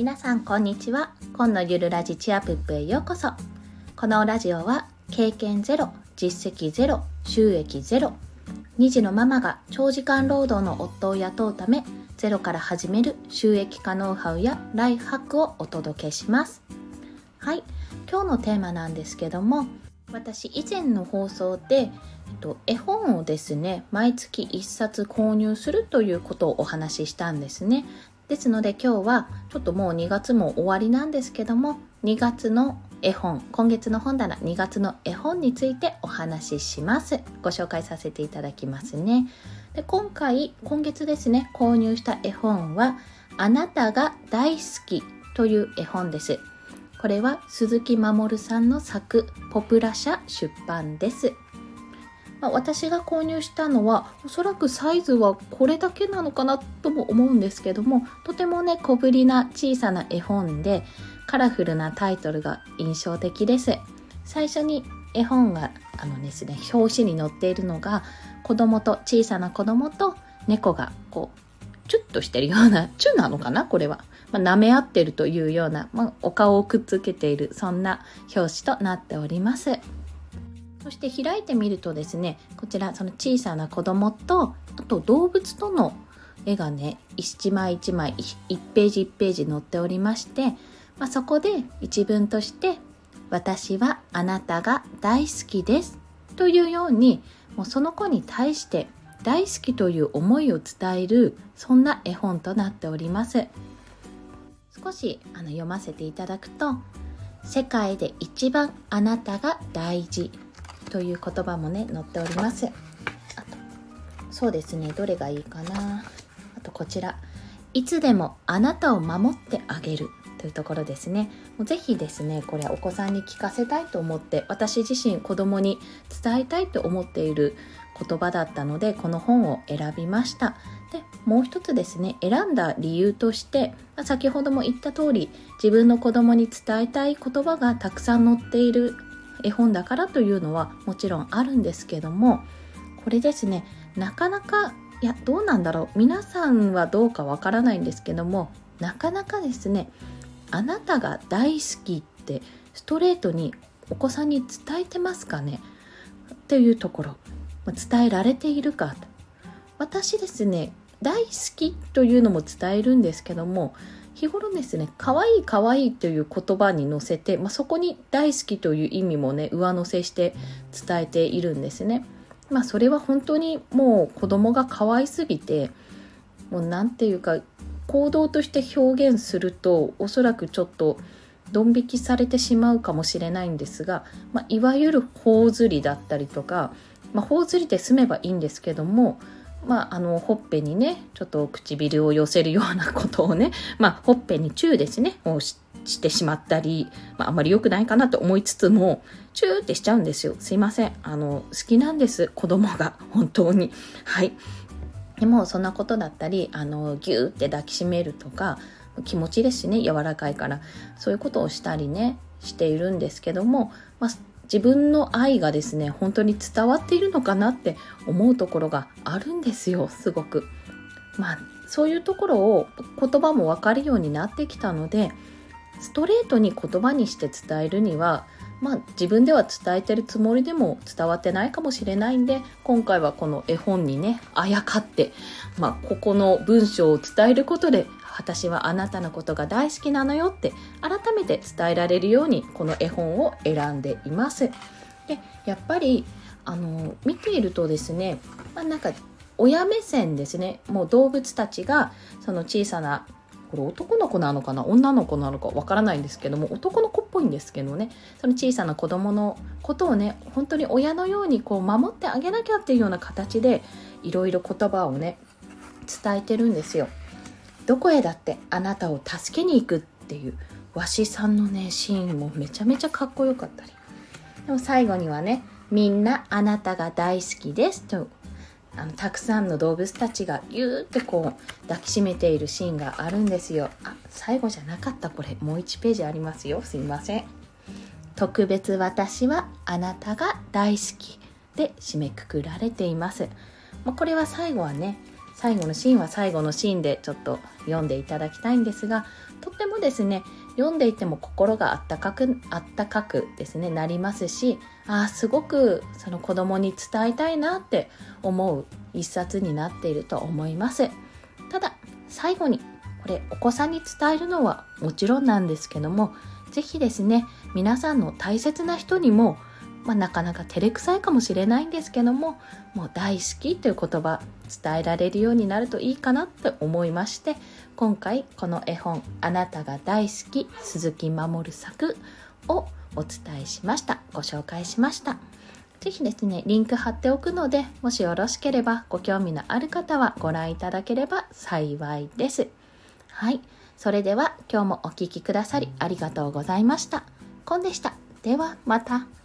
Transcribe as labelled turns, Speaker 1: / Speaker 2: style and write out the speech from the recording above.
Speaker 1: 皆さんこんにちは。今のゆるラジチアプップへようこそ。このラジオは経験ゼロ実績ゼロ収益ゼロ2児のママが長時間労働の夫を雇うためゼロから始める収益化ノウハウやライフハックをお届けします。はい。今日のテーマなんですけども私以前の放送で、えっと、絵本をですね毎月1冊購入するということをお話ししたんですね。ですので今日はちょっともう2月も終わりなんですけども2月の絵本今月の本棚2月の絵本についてお話しします。ご紹介させていただきますね。で今回今月ですね購入した絵本はあなたが大好きという絵本です。これは鈴木守さんの作ポプラ社出版です。まあ、私が購入したのはおそらくサイズはこれだけなのかなとも思うんですけどもとてもね小ぶりな小さな絵本でカラフルなタイトルが印象的です。最初に絵本があのですね表紙に載っているのが子供と小さな子供と猫がこうチュッとしてるようなチュなのかなこれは、まあ、舐め合ってるというような、まあ、お顔をくっつけているそんな表紙となっております。そして開いてみるとですねこちらその小さな子供とあと動物との絵がね一枚一枚1ページ1ページ載っておりまして、まあ、そこで一文として「私はあなたが大好きです」というようにもうその子に対して大好きという思いを伝えるそんな絵本となっております少しあの読ませていただくと「世界で一番あなたが大事」という言葉もね載っております。あとそうですねどれがいいかな。あとこちら。いつでもあなたを守ってあげるというところですね。もうぜひですねこれお子さんに聞かせたいと思って私自身子供に伝えたいと思っている言葉だったのでこの本を選びました。でもう一つですね選んだ理由としてま先ほども言った通り自分の子供に伝えたい言葉がたくさん載っている絵本だからというのはもちろんあるんですけどもこれですねなかなかいやどうなんだろう。皆さんはどうかわからないんですけどもなかなかですねあなたが大好きってストレートにお子さんに伝えてますかね？というところ伝えられているか私ですね大好きというのも伝えるんですけども日頃ですね可愛い可愛いという言葉に乗せて、まあ、そこに大好きという意味もね上乗せして伝えているんですね。まあそれは本当にもう子供が可愛すぎてもう何て言うか行動として表現するとおそらくちょっとドン引きされてしまうかもしれないんですが、まあ、いわゆる頬ずりだったりとか、まあ、頬ずりで済めばいいんですけどもまあ、あのほっぺにねちょっと唇を寄せるようなことをね、まあ、ほっぺにチューですねをしてしまったり、まあ、あまり良くないかなと思いつつもチューってしちゃうんですよ。すいません。あの好きなんです子供が本当に。はい。でもそんなことだったりあのギューって抱きしめるとか気持ちですしね柔らかいから。そういうことをしたりねしているんですけども、まあ、自分の愛がですね本当に伝わっているのかなって思うところがあるんですよすごく。まあそういうところを言葉も分かるようになってきたのでストレートに言葉にして伝えるにはまあ自分では伝えてるつもりでも伝わってないかもしれないんで今回はこの絵本にねあやかって、まあ、ここの文章を伝えることで私はあなたのことが大好きなのよって改めて伝えられるようにこの絵本を選んでいます。でやっぱりあの見ているとですね、まあ、なんか親目線ですねもう動物たちがその小さなこれ男の子なのかな？女の子なのかわからないんですけども男の子っぽいんですけどね。その小さな子供のことをね本当に親のようにこう守ってあげなきゃっていうような形でいろいろ言葉をね伝えてるんですよ。どこへだってあなたを助けに行くっていうわしさんのねシーンもめちゃめちゃかっこよかったり。でも最後にはねみんなあなたが大好きですとあのたくさんの動物たちがぎゅーってこう抱きしめているシーンがあるんですよ。あ最後じゃなかった。これもう1ページありますよ。すいません。特別私はあなたが大好きで締めくくられています、まあ、これは最後はね最後のシーンは最後のシーンでちょっと読んでいただきたいんですがとってもですね読んでいても心があったかくあったかくですねなりますしあすごくその子供に伝えたいなって思う一冊になっていると思います。ただ最後にこれお子さんに伝えるのはもちろんなんですけども是非ですね皆さんの大切な人にもまあ、なかなか照れくさいかもしれないんですけどももう大好きという言葉伝えられるようになるといいかなって思いまして今回この絵本「あなたが大好き鈴木守作」をお伝えしました。ご紹介しました。是非ですねリンク貼っておくのでもしよろしければご興味のある方はご覧いただければ幸いです。はい。それでは今日もお聴きくださりありがとうございました。コンでした。ではまた。